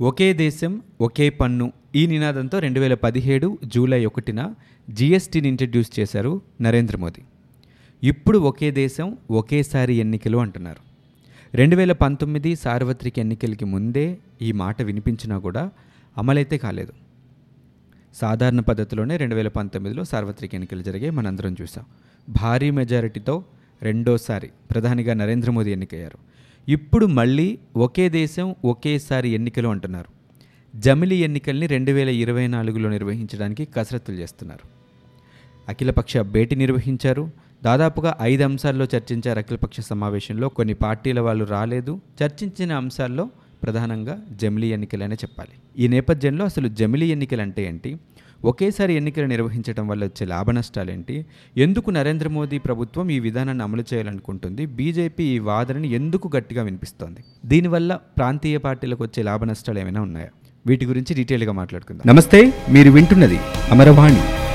ఒకే దేశం ఒకే పన్ను. ఈ నినాదంతో రెండు వేల పదిహేడు జూలై ఒకటిన జిఎస్టీని ఇంట్రడ్యూస్ చేశారు నరేంద్ర మోదీ. ఇప్పుడు ఒకే దేశం ఒకేసారి ఎన్నికలు అంటున్నారు. రెండు వేల పంతొమ్మిది సార్వత్రిక ఎన్నికలకి ముందే ఈ మాట వినిపించినా కూడా అమలైతే కాలేదు. సాధారణ పద్ధతిలోనే రెండు వేల పంతొమ్మిదిలో సార్వత్రిక ఎన్నికలు జరిగాయి మనందరం చూసాం భారీ మెజారిటీతో రెండోసారి ప్రధానిగా నరేంద్ర మోదీ ఎన్నికయ్యారు. ఇప్పుడు మళ్ళీ ఒకే దేశం ఒకేసారి ఎన్నికలు అంటున్నారు. జమిలి ఎన్నికల్ని రెండు వేల ఇరవై నాలుగులో నిర్వహించడానికి కసరత్తులు చేస్తున్నారు. అఖిలపక్ష భేటీ నిర్వహించారు. దాదాపుగా ఐదు అంశాల్లో చర్చించారు అఖిలపక్ష సమావేశంలో. కొన్ని పార్టీల వాళ్ళు రాలేదు. చర్చించిన అంశాల్లో ప్రధానంగా జమిలీ ఎన్నికలనే చెప్పాలి. ఈ నేపథ్యంలో అసలు జమిలీ ఎన్నికలు అంటే ఏంటి? ఒకేసారి ఎన్నికలు నిర్వహించడం వల్ల వచ్చే లాభ నష్టాలేంటి? ఎందుకు నరేంద్ర మోదీ ప్రభుత్వం ఈ విధానాన్ని అమలు చేయాలనుకుంటుంది? బీజేపీ ఈ వాదనని ఎందుకు గట్టిగా వినిపిస్తోంది? దీనివల్ల ప్రాంతీయ పార్టీలకు వచ్చే లాభ నష్టాలు ఏమైనా ఉన్నాయా? వీటి గురించి డీటెయిల్గా మాట్లాడుకుందాం. నమస్తే మీరు వింటున్నది అమరవాణి.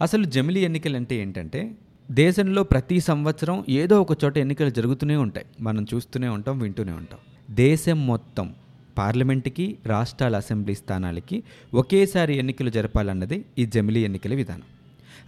అసలు జమిలీ ఎన్నికలు అంటే ఏంటంటే దేశంలో ప్రతి సంవత్సరం ఏదో ఒక చోట ఎన్నికలు జరుగుతూనే ఉంటాయి. మనం చూస్తూనే ఉంటాం వింటూనే ఉంటాం. దేశం మొత్తం పార్లమెంట్కి రాష్ట్రాల అసెంబ్లీ స్థానాలకి ఒకేసారి ఎన్నికలు జరపాలన్నది ఈ జమిలీ ఎన్నికల విధానం.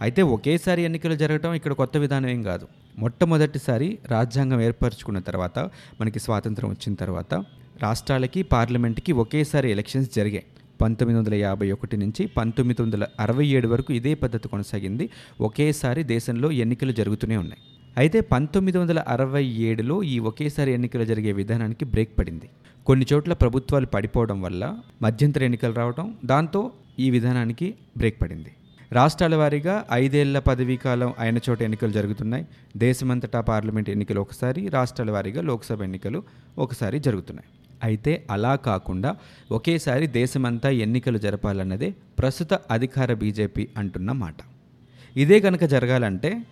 అయితే ఒకేసారి ఎన్నికలు జరగటం ఇక్కడ కొత్త విధానం ఏం కాదు. మొట్టమొదటిసారి రాజ్యాంగం ఏర్పరచుకున్న తర్వాత మనకి స్వాతంత్రం వచ్చిన తర్వాత రాష్ట్రాలకి పార్లమెంట్కి ఒకేసారి ఎలక్షన్స్ జరిగాయి. పంతొమ్మిది వందల యాభై ఒకటి నుంచి పంతొమ్మిది వందల అరవై ఏడు వరకు ఇదే పద్ధతి కొనసాగింది. ఒకేసారి దేశంలో ఎన్నికలు జరుగుతూనే ఉన్నాయి. అయితే పంతొమ్మిది వందల అరవై ఏడులో ఈ ఒకేసారి ఎన్నికలు జరిగే విధానానికి బ్రేక్ పడింది. కొన్ని చోట్ల ప్రభుత్వాలు పడిపోవడం వల్ల మధ్యంతర ఎన్నికలు రావడం దాంతో ఈ విధానానికి బ్రేక్ పడింది. రాష్ట్రాల వారీగా ఐదేళ్ళ పదవీ కాలం అయిన చోట ఎన్నికలు జరుగుతున్నాయి. దేశమంతటా పార్లమెంట్ ఎన్నికలు ఒకసారి రాష్ట్రాల వారీగా లోక్సభ ఎన్నికలు ఒకసారి జరుగుతున్నాయి. అయితే అలా కాకుండా ఒకేసారి దేశమంతా ఎన్నికలు జరపాలన్నదే ప్రస్తుత అధికార బీజేపీ అంటున్న మాట. ఇదే కనుక జరగాలంటే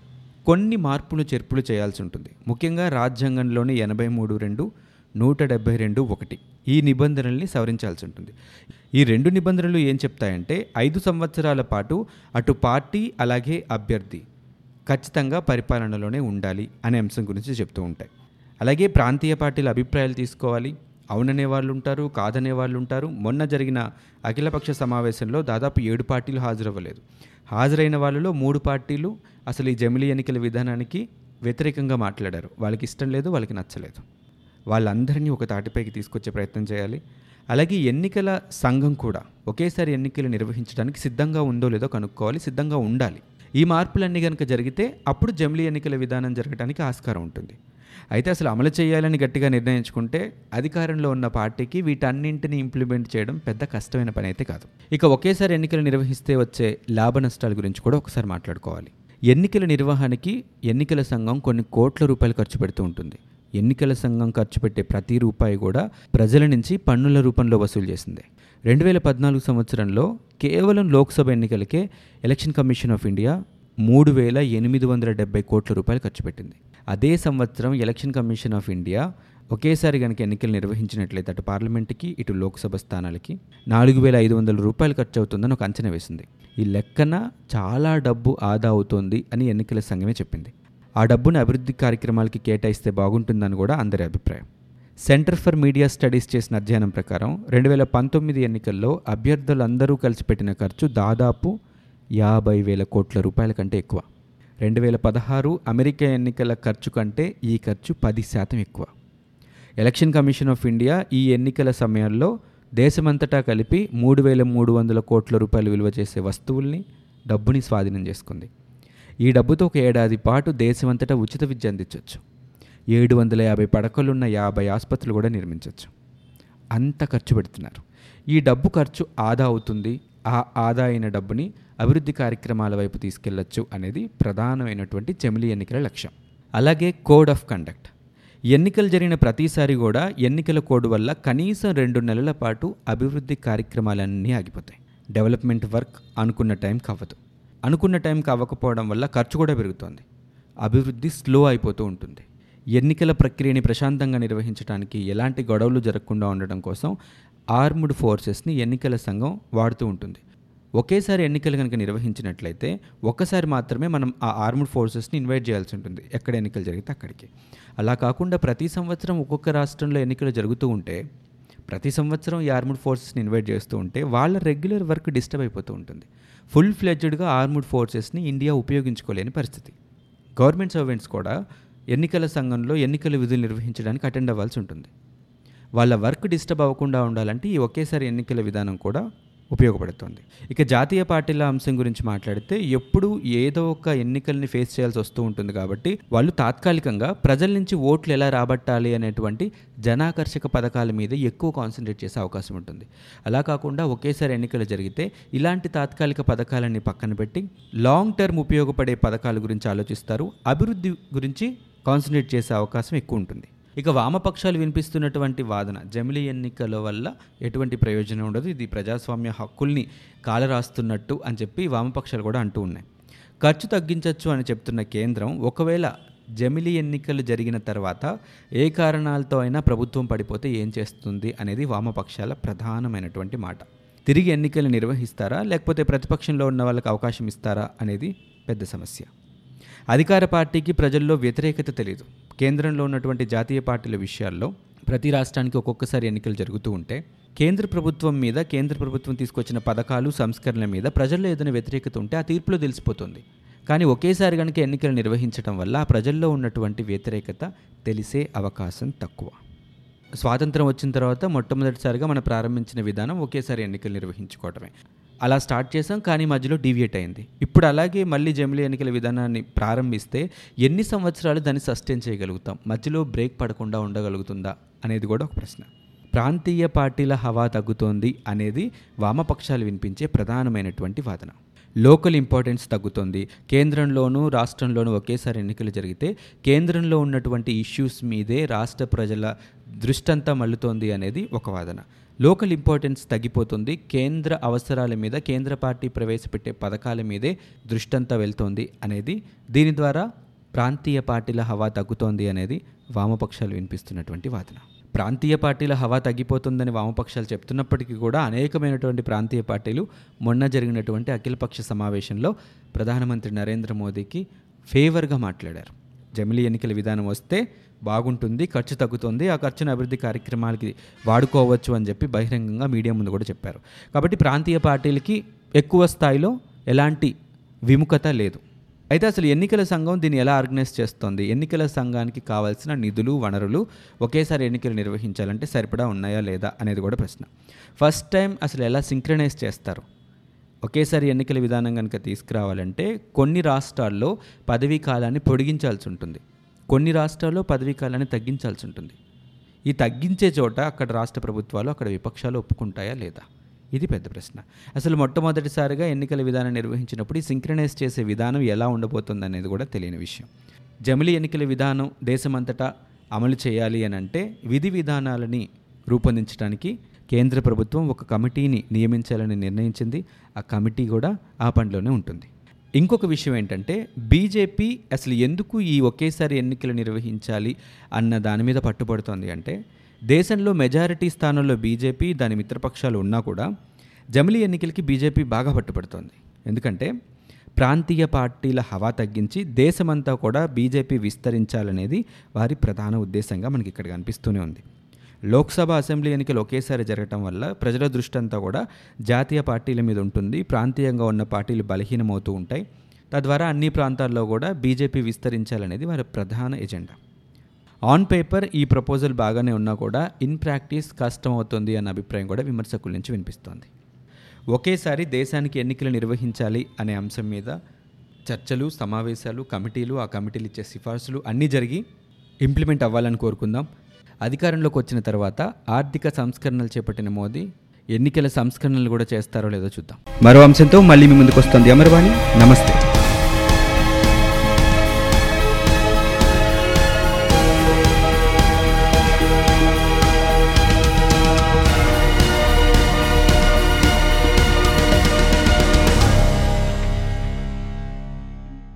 కొన్ని మార్పులు చేర్పులు చేయాల్సి ఉంటుంది. ముఖ్యంగా రాజ్యాంగంలోని ఎనభై మూడు రెండు నూట డెబ్బై రెండు ఒకటి ఈ నిబంధనల్ని సవరించాల్సి ఉంటుంది. ఈ రెండు నిబంధనలు ఏం చెప్తాయంటే ఐదు సంవత్సరాల పాటు అటు పార్టీ అలాగే అభ్యర్థి ఖచ్చితంగా పరిపాలనలోనే ఉండాలి అనే అంశం గురించి చెప్తూ ఉంటాయి. అలాగే ప్రాంతీయ పార్టీల అభిప్రాయాలు తీసుకోవాలి. అవుననే వాళ్ళు ఉంటారు కాదనే వాళ్ళు ఉంటారు మొన్న జరిగిన అఖిలపక్ష సమావేశంలో దాదాపు ఏడు పార్టీలు హాజరవ్వలేదు. హాజరైన వాళ్ళలో మూడు పార్టీలు అసలు ఈ జమిలీ ఎన్నికల విధానానికి వ్యతిరేకంగా మాట్లాడారు. వాళ్ళకి ఇష్టం లేదు వాళ్ళకి నచ్చలేదు. వాళ్ళందరినీ ఒక తాటిపైకి తీసుకొచ్చే ప్రయత్నం చేయాలి. అలాగే ఎన్నికల సంఘం కూడా ఒకేసారి ఎన్నికలు నిర్వహించడానికి సిద్ధంగా ఉందో లేదో కనుక్కోవాలి సిద్ధంగా ఉండాలి. ఈ మార్పులన్నీ కనుక జరిగితే అప్పుడు జమిలీ ఎన్నికల విధానం జరగడానికి ఆస్కారం ఉంటుంది. అయితే అసలు అమలు చేయాలని గట్టిగా నిర్ణయించుకుంటే అధికారంలో ఉన్న పార్టీకి వీటన్నింటిని ఇంప్లిమెంట్ చేయడం పెద్ద కష్టమైన పని అయితే కాదు. ఇక ఒకేసారి ఎన్నికలు నిర్వహిస్తే వచ్చే లాభ నష్టాల గురించి కూడా ఒకసారి మాట్లాడుకోవాలి. ఎన్నికల నిర్వహణకి ఎన్నికల సంఘం కొన్ని కోట్ల రూపాయలు ఖర్చు పెడుతూ ఉంటుంది. ఎన్నికల సంఘం ఖర్చు పెట్టే ప్రతి రూపాయి కూడా ప్రజల నుంచి పన్నుల రూపంలో వసూలు చేసింది. రెండు వేల పద్నాలుగు సంవత్సరంలో కేవలం లోక్సభ ఎన్నికలకే ఎలక్షన్ కమిషన్ ఆఫ్ ఇండియా మూడు వేల ఎనిమిది వందల డెబ్బై కోట్ల రూపాయలు ఖర్చు పెట్టింది. అదే సంవత్సరం ఎలక్షన్ కమిషన్ ఆఫ్ ఇండియా ఒకేసారి కనుక ఎన్నికలు నిర్వహించినట్లయితే అటు పార్లమెంట్కి ఇటు లోక్సభ స్థానాలకి నాలుగు వేల ఐదు వందల రూపాయలు ఖర్చు అవుతుందని ఒక అంచనా వేసింది. ఈ లెక్కన చాలా డబ్బు ఆదా అవుతోంది అని ఎన్నికల సంఘమే చెప్పింది. ఆ డబ్బును అభివృద్ధి కార్యక్రమాలకి కేటాయిస్తే బాగుంటుందని కూడా అందరి అభిప్రాయం. సెంటర్ ఫర్ మీడియా స్టడీస్ చేసిన అధ్యయనం ప్రకారం రెండు వేల పంతొమ్మిది ఎన్నికల్లో అభ్యర్థులందరూ కలిసి పెట్టిన ఖర్చు దాదాపు యాభై వేల కోట్ల రూపాయల కంటే ఎక్కువ. రెండు వేల పదహారు అమెరికా ఎన్నికల ఖర్చు కంటే ఈ ఖర్చు పది శాతం ఎక్కువ. ఎలక్షన్ కమిషన్ ఆఫ్ ఇండియా ఈ ఎన్నికల సమయంలో దేశమంతటా కలిపి మూడు వేల మూడు వందల కోట్ల రూపాయలు విలువ చేసే వస్తువుల్ని డబ్బుని స్వాధీనం చేసుకుంది. ఈ డబ్బుతో ఒక ఏడాది పాటు దేశమంతటా ఉచిత విద్య అందించవచ్చు ఏడు వందల యాభై పడకలున్న యాభై ఆసుపత్రులు కూడా నిర్మించవచ్చు అంత ఖర్చు పెడుతున్నారు. ఈ డబ్బు ఖర్చు ఆదా అవుతుంది ఆ ఆదా అయిన డబ్బుని అభివృద్ధి కార్యక్రమాల వైపు తీసుకెళ్ళొచ్చు అనేది ప్రధానమైనటువంటి చెమిలి ఎన్నికల లక్ష్యం. అలాగే కోడ్ ఆఫ్ కండక్ట్. ఎన్నికలు జరిగిన ప్రతిసారి కూడా ఎన్నికల కోడ్ వల్ల కనీసం రెండు నెలల పాటు అభివృద్ధి కార్యక్రమాలన్నీ ఆగిపోతాయి. డెవలప్మెంట్ వర్క్ అనుకున్న టైం అవ్వదు అనుకున్న టైం అవ్వకపోవడం వల్ల ఖర్చు కూడా పెరుగుతోంది. అభివృద్ధి స్లో అయిపోతూ ఉంటుంది. ఎన్నికల ప్రక్రియని ప్రశాంతంగా నిర్వహించడానికి ఎలాంటి గొడవలు జరగకుండా ఉండడం కోసం ఆర్మ్డ్ ఫోర్సెస్ని ఎన్నికల సంఘం వాడుతూ ఉంటుంది. ఒకేసారి ఎన్నికలు కనుక నిర్వహించినట్లయితే ఒక్కసారి మాత్రమే మనం ఆ ఆర్మ్డ్ ఫోర్సెస్ని ఇన్వైట్ చేయాల్సి ఉంటుంది ఎక్కడ ఎన్నికలు జరిగితే అక్కడికి. అలా కాకుండా ప్రతి సంవత్సరం ఒక్కొక్క రాష్ట్రంలో ఎన్నికలు జరుగుతూ ఉంటే ప్రతి సంవత్సరం ఈ ఆర్మ్డ్ ఫోర్సెస్ని ఇన్వైట్ చేస్తూ ఉంటే వాళ్ళ రెగ్యులర్ వర్క్ డిస్టర్బ్ అయిపోతూ ఉంటుంది. ఫుల్ ఫ్లెడ్జ్డ్గా ఆర్మ్డ్ ఫోర్సెస్ని ఇండియా ఉపయోగించుకోలేని పరిస్థితి. గవర్నమెంట్ సర్వెంట్స్ కూడా ఎన్నికల సంఘంలో ఎన్నికల విధులు నిర్వహించడానికి అటెండ్ అవ్వాల్సి ఉంటుంది. వాళ్ళ వర్క్ డిస్టర్బ్ అవ్వకుండా ఉండాలంటే ఈ ఒకేసారి ఎన్నికల విధానం కూడా ఉపయోగపడుతుంది. ఇక జాతీయ పార్టీల అంశం గురించి మాట్లాడితే ఎప్పుడు ఏదో ఒక ఎన్నికల్ని ఫేస్ చేయాల్సి వస్తూ ఉంటుంది కాబట్టి వాళ్ళు తాత్కాలికంగా ప్రజల నుంచి ఓట్లు ఎలా రాబట్టాలి అనేటువంటి జనాకర్షక పథకాల మీద ఎక్కువ కాన్సన్ట్రేట్ చేసే అవకాశం ఉంటుంది. అలా కాకుండా ఒకేసారి ఎన్నికలు జరిగితే ఇలాంటి తాత్కాలిక పథకాలన్నీ పక్కన పెట్టి లాంగ్ టర్మ్ ఉపయోగపడే పథకాల గురించి ఆలోచిస్తారు. అభివృద్ధి గురించి కాన్సన్ట్రేట్ చేసే అవకాశం ఎక్కువ ఉంటుంది. ఇక వామపక్షాలు వినిపిస్తున్నటువంటి వాదన జమిలీ ఎన్నికల వల్ల ఎటువంటి ప్రయోజనం ఉండదు. ఇది ప్రజాస్వామ్య హక్కుల్ని కాలరాస్తున్నట్టు అని చెప్పి వామపక్షాలు కూడా అంటూ ఉన్నాయి. ఖర్చు తగ్గించవచ్చు అని చెప్తున్న కేంద్రం ఒకవేళ జమిలీ ఎన్నికలు జరిగిన తర్వాత ఏ కారణాలతో అయినా ప్రభుత్వం పడిపోతే ఏం చేస్తుంది అనేది వామపక్షాల ప్రధానమైనటువంటి మాట. తిరిగి ఎన్నికలు నిర్వహిస్తారా? లేకపోతే ప్రతిపక్షంలో ఉన్న వాళ్ళకి అవకాశం ఇస్తారా? అనేది పెద్ద సమస్య. అధికార పార్టీకి ప్రజల్లో వ్యతిరేకత తెలియదు కేంద్రంలో ఉన్నటువంటి జాతీయ పార్టీల విషయాల్లో ప్రతి రాష్ట్రానికి ఒక్కొక్కసారి ఎన్నికలు జరుగుతూ ఉంటే కేంద్ర ప్రభుత్వం మీద కేంద్ర ప్రభుత్వం తీసుకొచ్చిన పథకాలు సంస్కరణల మీద ప్రజల్లో ఏదైనా వ్యతిరేకత ఉంటే ఆ తీర్పులో తెలిసిపోతుంది. కానీ ఒకేసారి కనుక ఎన్నికలు నిర్వహించడం వల్ల ఆ ప్రజల్లో ఉన్నటువంటి వ్యతిరేకత తెలిసే అవకాశం తక్కువ. స్వాతంత్రం వచ్చిన తర్వాత మొట్టమొదటిసారిగా మనం ప్రారంభించిన విధానం ఒకేసారి ఎన్నికలు నిర్వహించుకోవటమే. అలా స్టార్ట్ చేసాం కానీ మధ్యలో డీవియేట్ అయింది. ఇప్పుడు అలాగే మళ్ళీ జమిలీ ఎన్నికల విధానాన్ని ప్రారంభిస్తే ఎన్ని సంవత్సరాలు దాన్ని సస్టైన్ చేయగలుగుతాం? మధ్యలో బ్రేక్ పడకుండా ఉండగలుగుతుందా? అనేది కూడా ఒక ప్రశ్న. ప్రాంతీయ పార్టీల హవా తగ్గుతోంది అనేది వామపక్షాలు వినిపించే ప్రధానమైనటువంటి వాదన. లోకల్ ఇంపార్టెన్స్ తగ్గుతుంది. కేంద్రంలోనూ రాష్ట్రంలోనూ ఒకేసారి ఎన్నికలు జరిగితే కేంద్రంలో ఉన్నటువంటి ఇష్యూస్ మీదే రాష్ట్ర ప్రజల దృష్టంతా మళ్ళుతోంది అనేది ఒక వాదన. లోకల్ ఇంపార్టెన్స్ తగ్గిపోతుంది. కేంద్ర అవసరాల మీద కేంద్ర పార్టీ ప్రవేశపెట్టే పథకాల మీదే దృష్టంతా వెళ్తోంది అనేది దీని ద్వారా ప్రాంతీయ పార్టీల హవా తగ్గుతోంది అనేది వామపక్షాలు వినిపిస్తున్నటువంటి వాదన. ప్రాంతీయ పార్టీల హవా తగ్గిపోతుందని వామపక్షాలు చెప్తున్నప్పటికీ కూడా అనేకమైనటువంటి ప్రాంతీయ పార్టీలు మొన్న జరిగినటువంటి అఖిలపక్ష సమావేశంలో ప్రధానమంత్రి నరేంద్ర మోదీకి ఫేవర్గా మాట్లాడారు. జమిలీ ఎన్నికల విధానం వస్తే బాగుంటుంది ఖర్చు తగ్గుతుంది ఆ ఖర్చును అభివృద్ధి కార్యక్రమాలకి వాడుకోవచ్చు అని చెప్పి బహిరంగంగా మీడియా ముందు కూడా చెప్పారు. కాబట్టి ప్రాంతీయ పార్టీలకి ఎక్కువ స్థాయిలో ఎలాంటి విముఖత లేదు. అయితే అసలు ఎన్నికల సంఘం దీన్ని ఎలా ఆర్గనైజ్ చేస్తోంది? ఎన్నికల సంఘానికి కావాల్సిన నిధులు వనరులు ఒకేసారి ఎన్నికలు నిర్వహించాలంటే సరిపడా ఉన్నాయా లేదా అనేది కూడా ప్రశ్న. ఫస్ట్ టైం అసలు ఎలా సింక్రనైజ్ చేస్తారు? ఒకేసారి ఎన్నికల విధానం కనుక తీసుకురావాలంటే కొన్ని రాష్ట్రాల్లో పదవీ కాలాన్ని పొడిగించాల్సి ఉంటుంది. కొన్ని రాష్ట్రాల్లో పదవీ కాలాన్ని తగ్గించాల్సి ఉంటుంది. ఈ తగ్గించే చోట అక్కడ రాష్ట్ర ప్రభుత్వాలు అక్కడ విపక్షాలు ఒప్పుకుంటాయా లేదా? ఇది పెద్ద ప్రశ్న. అసలు మొట్టమొదటిసారిగా ఎన్నికల విధానం నిర్వహించినప్పుడు ఈ సింక్రనైజ్ చేసే విధానం ఎలా ఉండబోతుంది అనేది కూడా తెలియని విషయం. జమిలి ఎన్నికల విధానం దేశమంతటా అమలు చేయాలి అని అంటే విధి విధానాలని రూపొందించడానికి కేంద్ర ప్రభుత్వం ఒక కమిటీని నియమించాలని నిర్ణయించింది. ఆ కమిటీ కూడా ఆ పనిలోనే ఉంటుంది. ఇంకొక విషయం ఏంటంటే బీజేపీ అసలు ఎందుకు ఈ ఒకేసారి ఎన్నికలు నిర్వహించాలి అన్న దాని మీద పట్టుబడుతోంది అంటే దేశంలో మెజారిటీ స్థానంలో బీజేపీ దాని మిత్రపక్షాలు ఉన్నా కూడా జమిలీ ఎన్నికలకి బీజేపీ బాగా పట్టుబడుతోంది. ఎందుకంటే ప్రాంతీయ పార్టీల హవా తగ్గించి దేశమంతా కూడా బీజేపీ విస్తరించాలనేది వారి ప్రధాన ఉద్దేశంగా మనకి ఇక్కడ కనిపిస్తూనే ఉంది. లోక్సభ అసెంబ్లీ ఎన్నికలు ఒకేసారి జరగటం వల్ల ప్రజల దృష్టి అంతా కూడా జాతీయ పార్టీల మీద ఉంటుంది ప్రాంతీయంగా ఉన్న పార్టీలు బలహీనమవుతూ ఉంటాయి. తద్వారా అన్ని ప్రాంతాల్లో కూడా బీజేపీ విస్తరించాలనేది వారి ప్రధాన ఎజెండా. ఆన్ పేపర్ ఈ ప్రపోజల్ బాగానే ఉన్నా కూడా ఇన్ ప్రాక్టీస్ కష్టం అవుతుంది అన్న అభిప్రాయం కూడా విమర్శకుల నుంచి వినిపిస్తోంది. ఒకేసారి దేశానికి ఎన్నికలు నిర్వహించాలి అనే అంశం మీద చర్చలు సమావేశాలు కమిటీలు ఆ కమిటీలు ఇచ్చే సిఫార్సులు అన్నీ జరిగి ఇంప్లిమెంట్ అవ్వాలని కోరుకుందాం. అధికారంలోకి వచ్చిన తర్వాత ఆర్థిక సంస్కరణలు చేపట్టిన మోదీ ఎన్నికల సంస్కరణలు కూడా చేస్తారో లేదో చూద్దాం. మరో అంశంతో మళ్ళీ మీ ముందుకు వస్తుంది అమర్వాణి. నమస్తే.